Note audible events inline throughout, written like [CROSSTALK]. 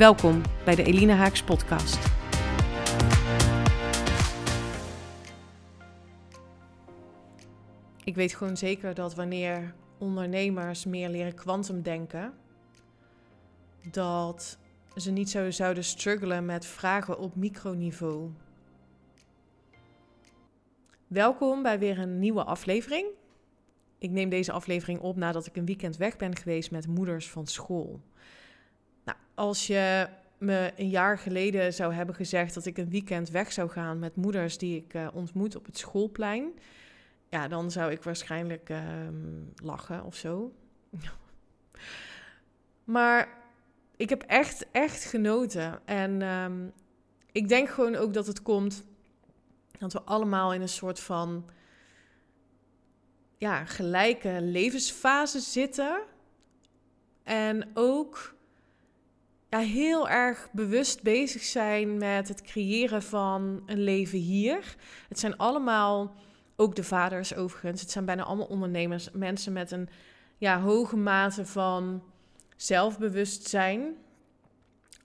Welkom bij de Elina Haaks podcast. Ik weet gewoon zeker dat wanneer ondernemers meer leren kwantumdenken, dat ze niet zo zouden struggelen met vragen op microniveau. Welkom bij weer een nieuwe aflevering. Ik neem deze aflevering op nadat ik een weekend weg ben geweest met moeders van school. Als je me een jaar geleden zou hebben gezegd dat ik een weekend weg zou gaan met moeders die ik uh, ontmoet op het schoolplein, ja, dan zou ik waarschijnlijk uh, lachen of zo. [LAUGHS] maar ik heb echt, echt genoten. En um, ik denk gewoon ook dat het komt dat we allemaal in een soort van ja, gelijke levensfase zitten. En ook ja, heel erg bewust bezig zijn met het creëren van een leven hier. Het zijn allemaal, ook de vaders overigens, het zijn bijna allemaal ondernemers, mensen met een ja, hoge mate van zelfbewustzijn.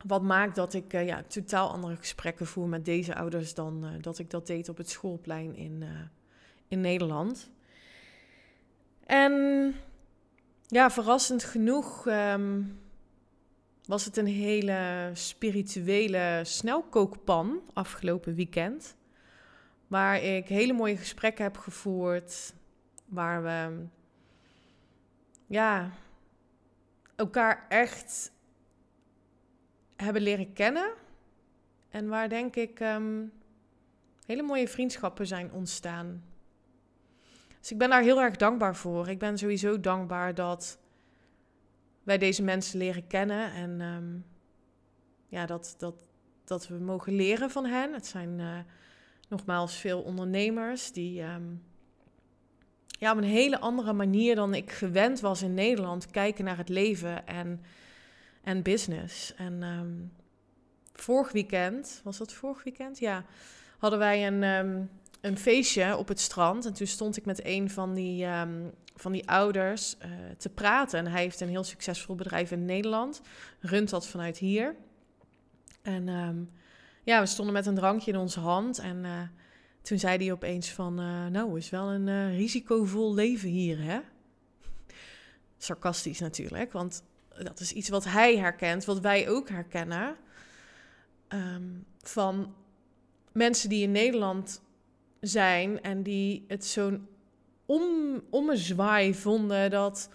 Wat maakt dat ik uh, ja, totaal andere gesprekken voer met deze ouders dan uh, dat ik dat deed op het schoolplein in, uh, in Nederland. En ja, verrassend genoeg um, was het een hele spirituele snelkookpan afgelopen weekend. Waar ik hele mooie gesprekken heb gevoerd. Waar we ja, elkaar echt hebben leren kennen. En waar denk ik um, hele mooie vriendschappen zijn ontstaan. Dus ik ben daar heel erg dankbaar voor. Ik ben sowieso dankbaar dat wij deze mensen leren kennen. En um, ja, dat, dat, dat we mogen leren van hen. Het zijn uh, nogmaals veel ondernemers die um, ja, op een hele andere manier dan ik gewend was in Nederland kijken naar het leven en, en business. En um, vorig weekend, was dat vorig weekend? Ja, hadden wij een, een feestje op het strand. En toen stond ik met een van die, van die ouders uh, te praten. En hij heeft een heel succesvol bedrijf in Nederland. Runt dat vanuit hier. En um, ja, we stonden met een drankje in onze hand. En uh, toen zei hij opeens van... Uh, nou, is wel een risicovol leven hier, hè? [LAUGHS] Sarcastisch natuurlijk, want dat is iets wat hij herkent, wat wij ook herkennen. Um, van mensen die in Nederland zijn en die het zo'n om, ommezwaai vonden dat,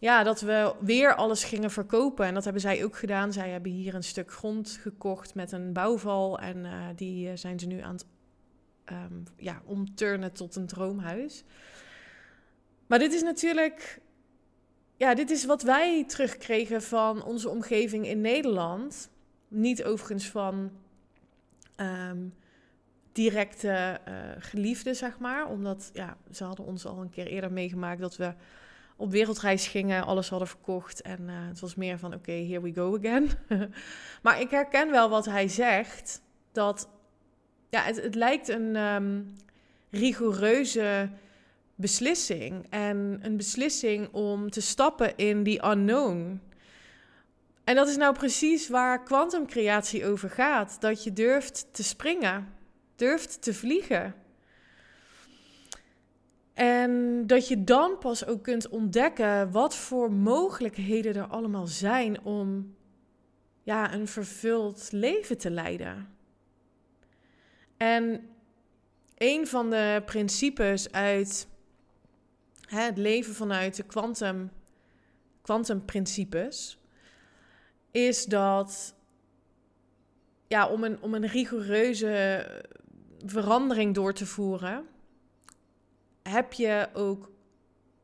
ja, dat we weer alles gingen verkopen. En dat hebben zij ook gedaan. Zij hebben hier een stuk grond gekocht met een bouwval en uh, die uh, zijn ze nu aan het um, ja, omturnen tot een droomhuis. Maar dit is natuurlijk, ja, dit is wat wij terugkregen van onze omgeving in Nederland. Niet overigens van um, directe uh, geliefde, zeg maar. Omdat ja, ze hadden ons al een keer eerder meegemaakt dat we op wereldreis gingen, alles hadden verkocht. En uh, het was meer van, oké, here we go again. [LAUGHS] maar ik herken wel wat hij zegt. Dat, ja, het, het lijkt een um, rigoureuze beslissing. En een beslissing om te stappen in die unknown. En dat is nou precies waar kwantumcreatie over gaat. Dat je durft te springen durft te vliegen. En dat je dan pas ook kunt ontdekken wat voor mogelijkheden er allemaal zijn om ja, een vervuld leven te leiden. En een van de principes uit hè, het leven vanuit de quantum, quantumprincipes is dat ja, om, een, om een rigoureuze verandering door te voeren, heb je ook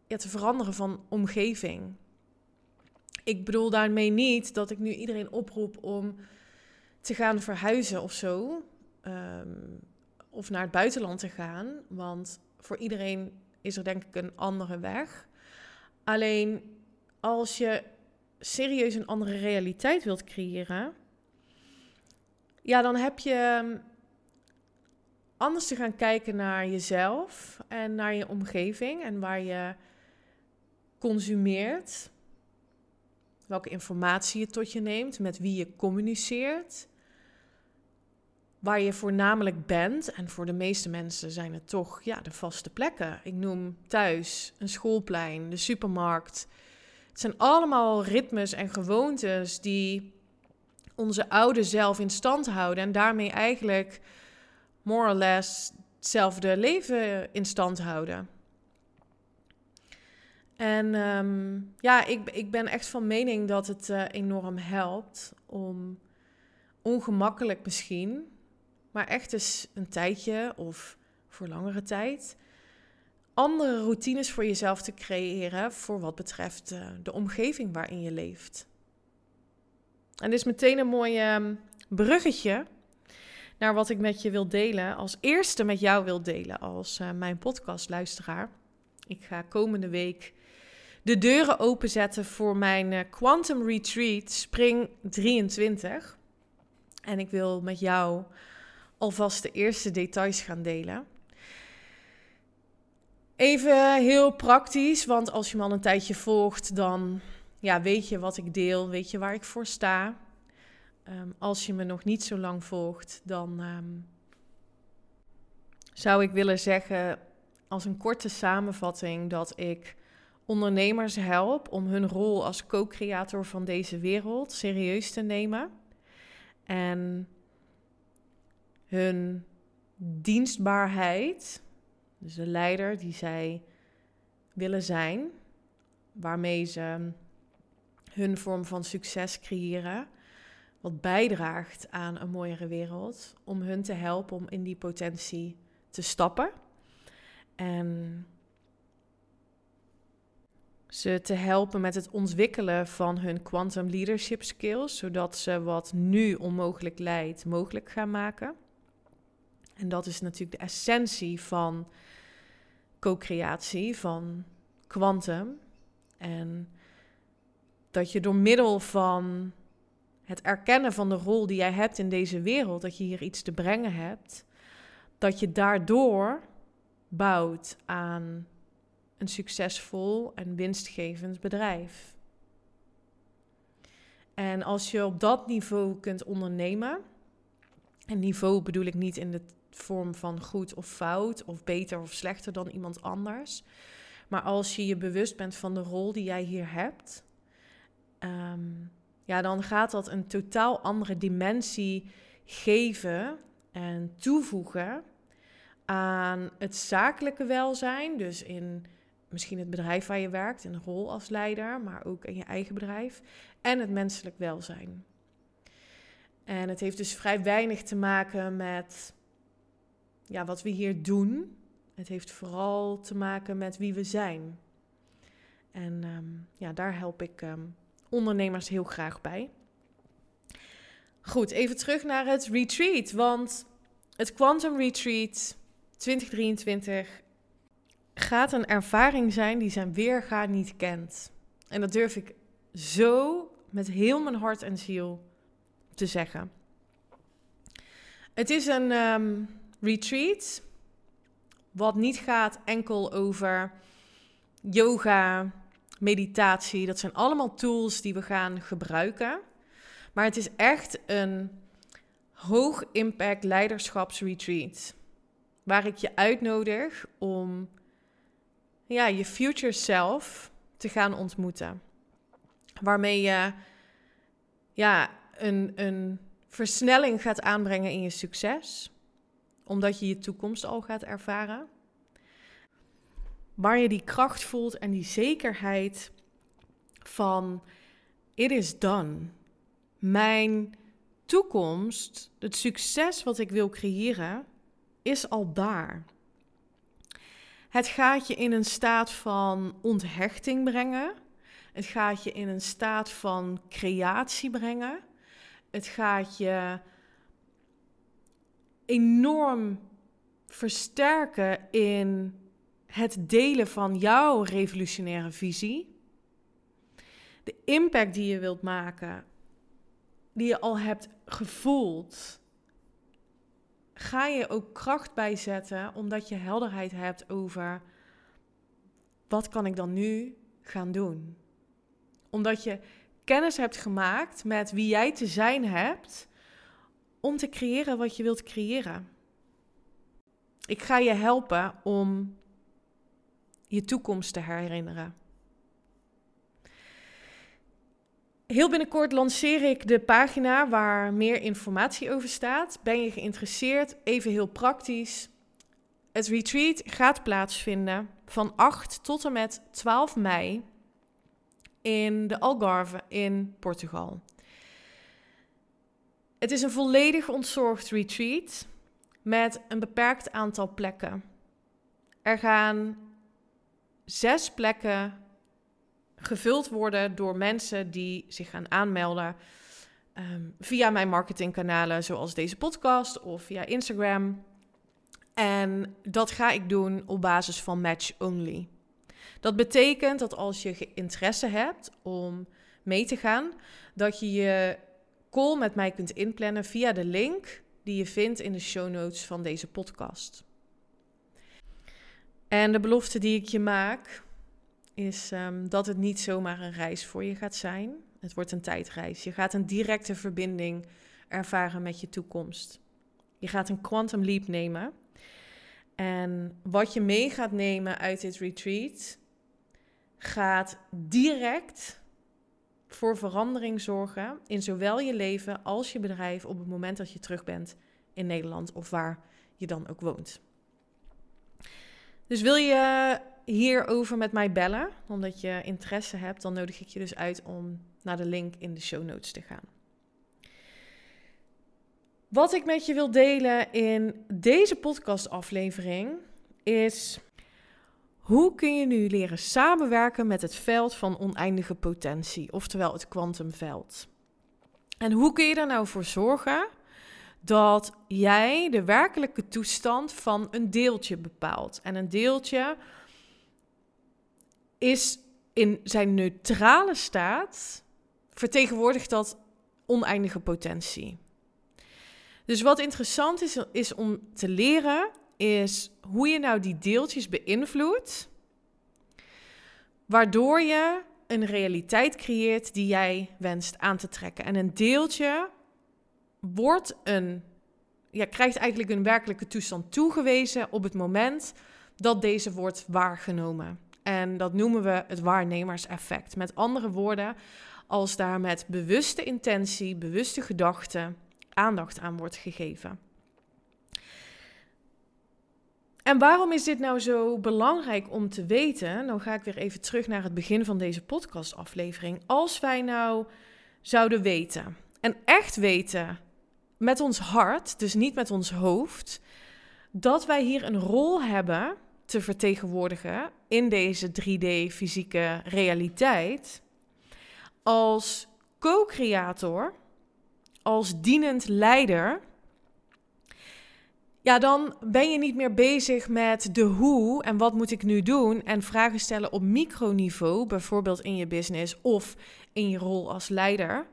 ja, te veranderen van omgeving. Ik bedoel daarmee niet dat ik nu iedereen oproep om te gaan verhuizen of zo. Ehm, of naar het buitenland te gaan. Want voor iedereen is er denk ik een andere weg. Alleen als je serieus een andere realiteit wilt creëren, ja, dan heb je ehm, anders te gaan kijken naar jezelf en naar je omgeving en waar je consumeert, welke informatie je tot je neemt, met wie je communiceert, waar je voornamelijk bent. En voor de meeste mensen zijn het toch ja, de vaste plekken. Ik noem thuis, een schoolplein, de supermarkt. Het zijn allemaal ritmes en gewoontes die onze oude zelf in stand houden en daarmee eigenlijk more or less hetzelfde leven in stand houden. En ehm, ja, ik, ik ben echt van mening dat het uh, enorm helpt om ongemakkelijk misschien, maar echt eens een tijdje of voor langere tijd andere routines voor jezelf te creëren voor wat betreft uh, de omgeving waarin je leeft. En dit is meteen een mooi ehm, bruggetje naar wat ik met je wil delen. Als eerste met jou wil delen als uh, mijn podcastluisteraar. Ik ga komende week de deuren openzetten voor mijn uh, Quantum Retreat Spring 23. En ik wil met jou alvast de eerste details gaan delen. Even heel praktisch, want als je me al een tijdje volgt, dan ja, weet je wat ik deel, weet je waar ik voor sta. Ehm, als je me nog niet zo lang volgt, dan ehm, zou ik willen zeggen, als een korte samenvatting, dat ik ondernemers help om hun rol als co-creator van deze wereld serieus te nemen. En hun dienstbaarheid, dus de leider die zij willen zijn, waarmee ze hun vorm van succes creëren, wat bijdraagt aan een mooiere wereld, om hun te helpen om in die potentie te stappen. En ze te helpen met het ontwikkelen van hun quantum leadership skills, zodat ze wat nu onmogelijk lijkt, mogelijk gaan maken. En dat is natuurlijk de essentie van co-creatie, van quantum. En dat je door middel van het erkennen van de rol die jij hebt in deze wereld, dat je hier iets te brengen hebt, dat je daardoor bouwt aan een succesvol en winstgevend bedrijf. En als je op dat niveau kunt ondernemen, en niveau bedoel ik niet in de vorm van goed of fout, of beter of slechter dan iemand anders, maar als je je bewust bent van de rol die jij hier hebt, Ehm, ja, dan gaat dat een totaal andere dimensie geven en toevoegen aan het zakelijke welzijn. Dus in misschien het bedrijf waar je werkt, een rol als leider, maar ook in je eigen bedrijf. En het menselijk welzijn. En het heeft dus vrij weinig te maken met ja, wat we hier doen. Het heeft vooral te maken met wie we zijn. En ehm, ja, daar help ik um, ondernemers heel graag bij. Goed, even terug naar het retreat. Want het Quantum Retreat 2023 gaat een ervaring zijn die zijn weerga niet kent. En dat durf ik zo met heel mijn hart en ziel te zeggen. Het is een um, retreat wat niet gaat enkel over yoga, meditatie. Dat zijn allemaal tools die we gaan gebruiken. Maar het is echt een hoog impact leiderschapsretreat. Waar ik je uitnodig om ja, je future self te gaan ontmoeten. Waarmee je ja, een, een versnelling gaat aanbrengen in je succes. Omdat je je toekomst al gaat ervaren waar je die kracht voelt en die zekerheid van it is done. Mijn toekomst, het succes wat ik wil creëren, is al daar. Het gaat je in een staat van onthechting brengen, Het gaat je in een staat van creatie brengen. Het gaat je enorm versterken in het delen van jouw revolutionaire visie. De impact die je wilt maken, die je al hebt gevoeld, ga je ook kracht bijzetten omdat je helderheid hebt over wat kan ik dan nu gaan doen? Omdat je kennis hebt gemaakt met wie jij te zijn hebt om te creëren wat je wilt creëren. Ik ga je helpen om je toekomst te herinneren. Heel binnenkort lanceer ik de pagina waar meer informatie over staat. Ben je geïnteresseerd? Even heel praktisch. Het retreat gaat plaatsvinden van 8 tot en met 12 mei in de Algarve in Portugal. Het is een volledig ontzorgd retreat met een beperkt aantal plekken. Er gaan zes plekken gevuld worden door mensen die zich gaan aanmelden um, via mijn marketingkanalen, zoals deze podcast of via Instagram. En dat ga ik doen op basis van match only. Dat betekent dat als je interesse hebt om mee te gaan, dat je je call met mij kunt inplannen via de link die je vindt in de show notes van deze podcast. En de belofte die ik je maak is um, dat het niet zomaar een reis voor je gaat zijn. Het wordt een tijdreis. Je gaat een directe verbinding ervaren met je toekomst. Je gaat een quantum leap nemen. En wat je mee gaat nemen uit dit retreat gaat direct voor verandering zorgen in zowel je leven als je bedrijf op het moment dat je terug bent in Nederland of waar je dan ook woont. Dus wil je hierover met mij bellen, omdat je interesse hebt, dan nodig ik je dus uit om naar de link in de show notes te gaan. Wat ik met je wil delen in deze podcastaflevering is hoe kun je nu leren samenwerken met het veld van oneindige potentie, oftewel het kwantumveld? En hoe kun je er nou voor zorgen dat jij de werkelijke toestand van een deeltje bepaalt? En een deeltje is in zijn neutrale staat vertegenwoordigt dat oneindige potentie. Dus wat interessant is, is om te leren, is hoe je nou die deeltjes beïnvloedt, waardoor je een realiteit creëert die jij wenst aan te trekken. En een deeltje wordt een, ja, krijgt eigenlijk een werkelijke toestand toegewezen op het moment dat deze wordt waargenomen. En dat noemen we het waarnemerseffect. Met andere woorden, als daar met bewuste intentie, bewuste gedachten aandacht aan wordt gegeven. En waarom is dit nou zo belangrijk om te weten? Nou ga ik weer even terug naar het begin van deze podcastaflevering. Als wij nou zouden weten, en echt weten met ons hart, dus niet met ons hoofd, dat wij hier een rol hebben te vertegenwoordigen in deze 3D-fysieke realiteit als co-creator, als dienend leider, ja, dan ben je niet meer bezig met de hoe en wat moet ik nu doen en vragen stellen op microniveau, bijvoorbeeld in je business of in je rol als leider.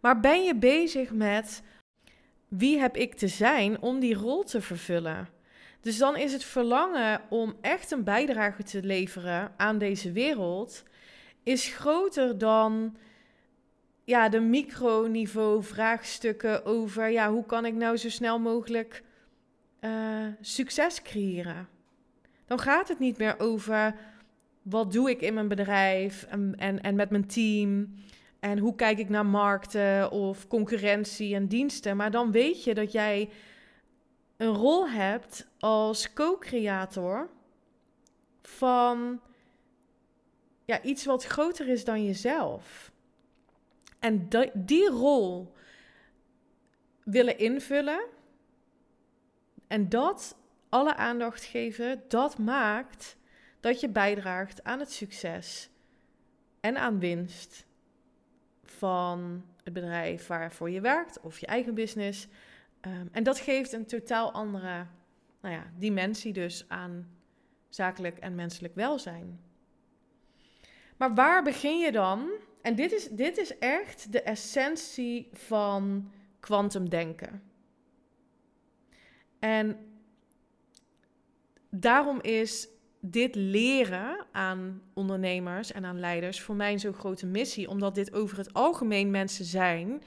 Maar ben je bezig met wie heb ik te zijn om die rol te vervullen? Dus dan is het verlangen om echt een bijdrage te leveren aan deze wereld is groter dan ja, de microniveau vraagstukken over ja, hoe kan ik nou zo snel mogelijk uh, succes creëren. Dan gaat het niet meer over wat doe ik in mijn bedrijf en, en, en met mijn team. En hoe kijk ik naar markten of concurrentie en diensten. Maar dan weet je dat jij een rol hebt als co-creator van ja, iets wat groter is dan jezelf. En die rol willen invullen en dat alle aandacht geven, dat maakt dat je bijdraagt aan het succes en aan winst van het bedrijf waarvoor je werkt of je eigen business. Ehm, en dat geeft een totaal andere nou ja, dimensie dus aan zakelijk en menselijk welzijn. Maar waar begin je dan? En dit is, dit is echt de essentie van kwantumdenken. En daarom is dit leren aan ondernemers en aan leiders voor mij een zo grote missie, omdat dit over het algemeen mensen zijn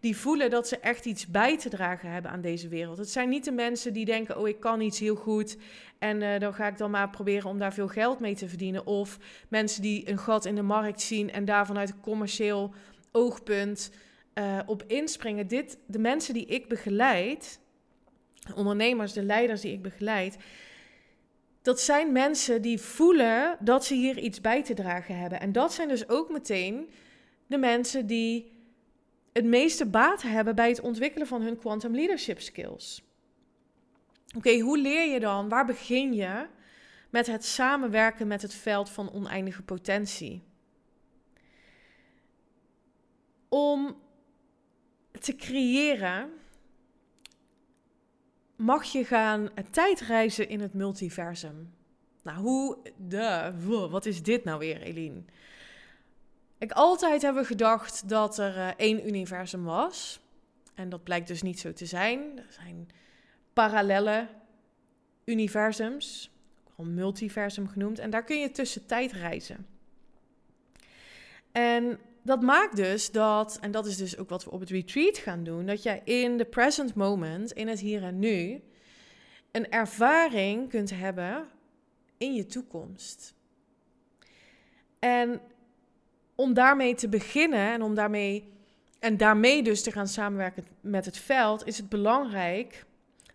die voelen dat ze echt iets bij te dragen hebben aan deze wereld. Het zijn niet de mensen die denken: oh, ik kan iets heel goed en uh, dan ga ik dan maar proberen om daar veel geld mee te verdienen. Of mensen die een gat in de markt zien en daar vanuit een commercieel oogpunt uh, op inspringen. Dit, de mensen die ik begeleid, ondernemers, de leiders die ik begeleid, dat zijn mensen die voelen dat ze hier iets bij te dragen hebben. En dat zijn dus ook meteen de mensen die het meeste baat hebben bij het ontwikkelen van hun quantum leadership skills. Oké, hoe leer je dan? Waar begin je met het samenwerken met het veld van oneindige potentie? Om te creëren mag je gaan tijdreizen in het multiversum. Nou, hoe de, wat is dit nou weer, Eline? Ik altijd hebben we dat er uh, één universum was. En dat blijkt dus niet zo te zijn. Er zijn parallele universums, al multiversum genoemd. En daar kun je tussen tijd reizen. En dat maakt dus dat, en dat is dus ook wat we op het retreat gaan doen, dat jij in de present moment, in het hier en nu, een ervaring kunt hebben in je toekomst. En om daarmee te beginnen en om daarmee en daarmee dus te gaan samenwerken met het veld, is het belangrijk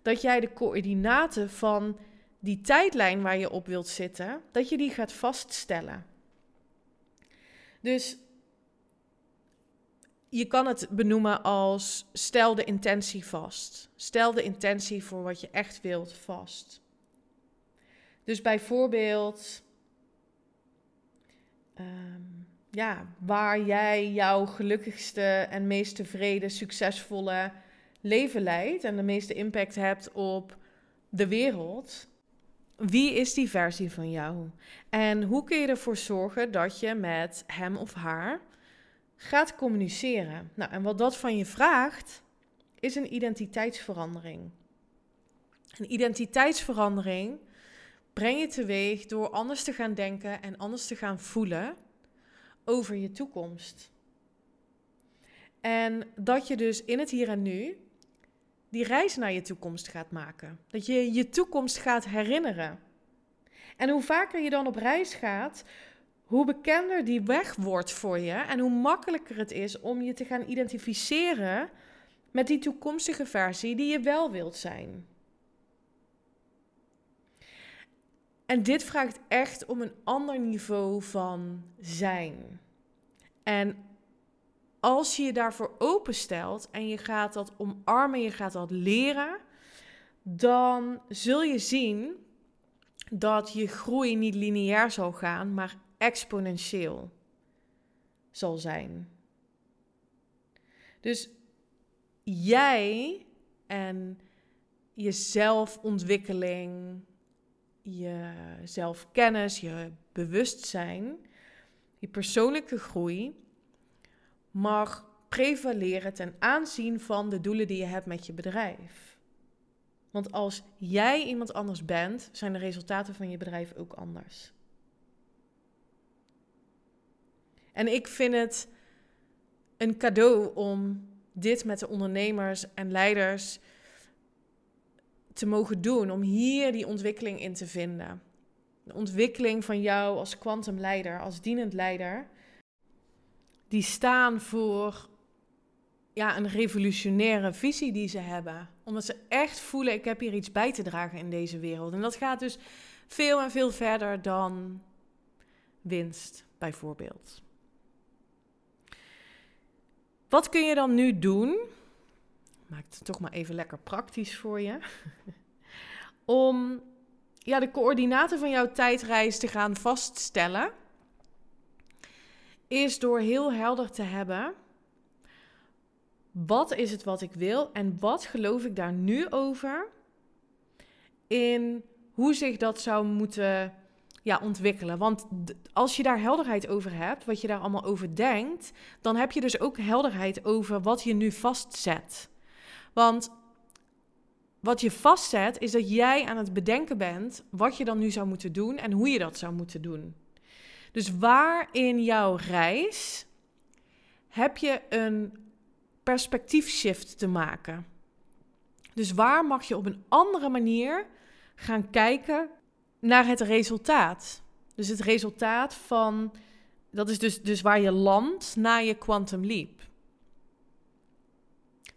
dat jij de coördinaten van die tijdlijn waar je op wilt zitten, dat je die gaat vaststellen. Dus je kan het benoemen als stel de intentie vast. Stel de intentie voor wat je echt wilt vast. Dus bijvoorbeeld, ehm, ja, waar jij jouw gelukkigste en meest tevreden, succesvolle leven leidt en de meeste impact hebt op de wereld. Wie is die versie van jou? En hoe kun je ervoor zorgen dat je met hem of haar gaat communiceren? Nou, en wat dat van je vraagt, is een identiteitsverandering. Een identiteitsverandering breng je teweeg door anders te gaan denken en anders te gaan voelen over je toekomst. En dat je dus in het hier en nu die reis naar je toekomst gaat maken. Dat je je toekomst gaat herinneren. En hoe vaker je dan op reis gaat, hoe bekender die weg wordt voor je en hoe makkelijker het is om je te gaan identificeren met die toekomstige versie die je wel wilt zijn. En dit vraagt echt om een ander niveau van zijn. En als je je daarvoor openstelt en je gaat dat omarmen, je gaat dat leren, dan zul je zien dat je groei niet lineair zal gaan, maar exponentieel zal zijn. Dus jij en je zelfontwikkeling, je zelfkennis, je bewustzijn, je persoonlijke groei mag prevaleren ten aanzien van de doelen die je hebt met je bedrijf. Want als jij iemand anders bent, zijn de resultaten van je bedrijf ook anders. En ik vind het een cadeau om dit met de ondernemers en leiders te mogen doen. Om hier die ontwikkeling in te vinden. De ontwikkeling van jou als kwantumleider, als dienend leider. Die staan voor ja, een revolutionaire visie die ze hebben. Omdat ze echt voelen, ik heb hier iets bij te dragen in deze wereld. En dat gaat dus veel en veel verder dan winst, bijvoorbeeld. Wat kun je dan nu doen? Maak het toch maar even lekker praktisch voor je. [LAUGHS] Om ja, de coördinaten van jouw tijdreis te gaan vaststellen. is door heel helder te hebben. Wat is het wat ik wil en wat geloof ik daar nu over? In hoe zich dat zou moeten ja, ontwikkelen. Want als je daar helderheid over hebt, wat je daar allemaal over denkt, dan heb je dus ook helderheid over wat je nu vastzet. Want wat je vastzet is dat jij aan het bedenken bent wat je dan nu zou moeten doen en hoe je dat zou moeten doen. Dus waar in jouw reis heb je een perspectiefshift te maken? Dus waar mag je op een andere manier gaan kijken naar het resultaat? Dus het resultaat van, dat is dus, dus waar je landt na je quantum leap.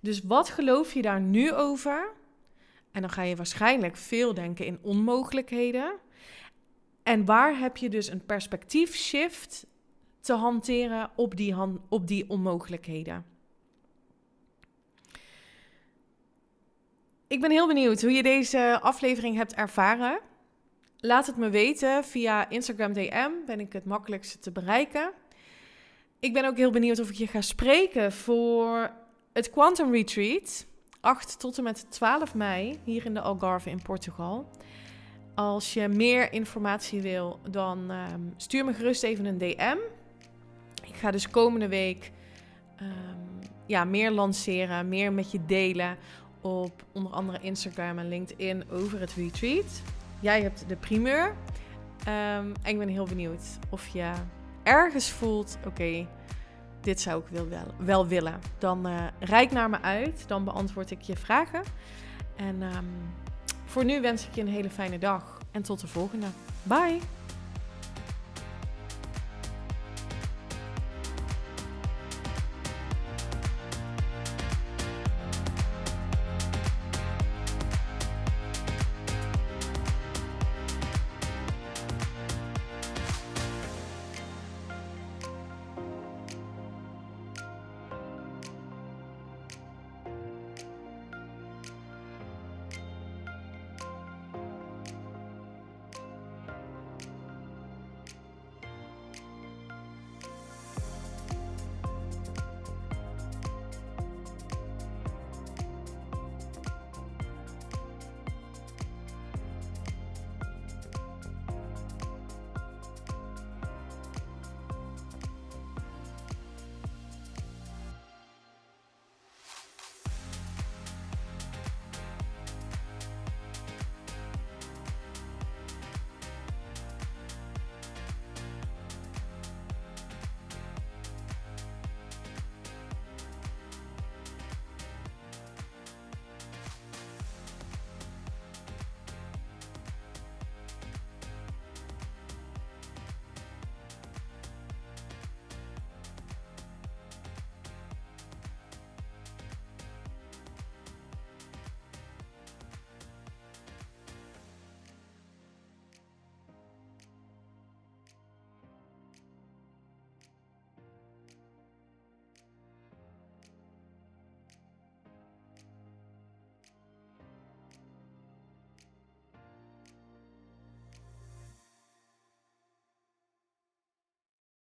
Dus wat geloof je daar nu over? En dan ga je waarschijnlijk veel denken in onmogelijkheden. En waar heb je dus een perspectiefshift te hanteren op die, op die onmogelijkheden? Ik ben heel benieuwd hoe je deze aflevering hebt ervaren. Laat het me weten via Instagram DM. Ben ik het makkelijkste te bereiken. Ik ben ook heel benieuwd of ik je ga spreken voor het Quantum Retreat. 8 tot en met 12 mei hier in de Algarve in Portugal. Als je meer informatie wil, dan ehm, stuur me gerust even een DM. Ik ga dus komende week ehm, ja, meer lanceren, meer met je delen op onder andere Instagram en LinkedIn over het retreat. Jij hebt de primeur. Um, en ik ben heel benieuwd of je ergens voelt: oké, dit zou ik wel, wel, willen. Dan uh, reik naar me uit, dan beantwoord ik je vragen. En um, voor nu wens ik je een hele fijne dag en tot de volgende. Bye!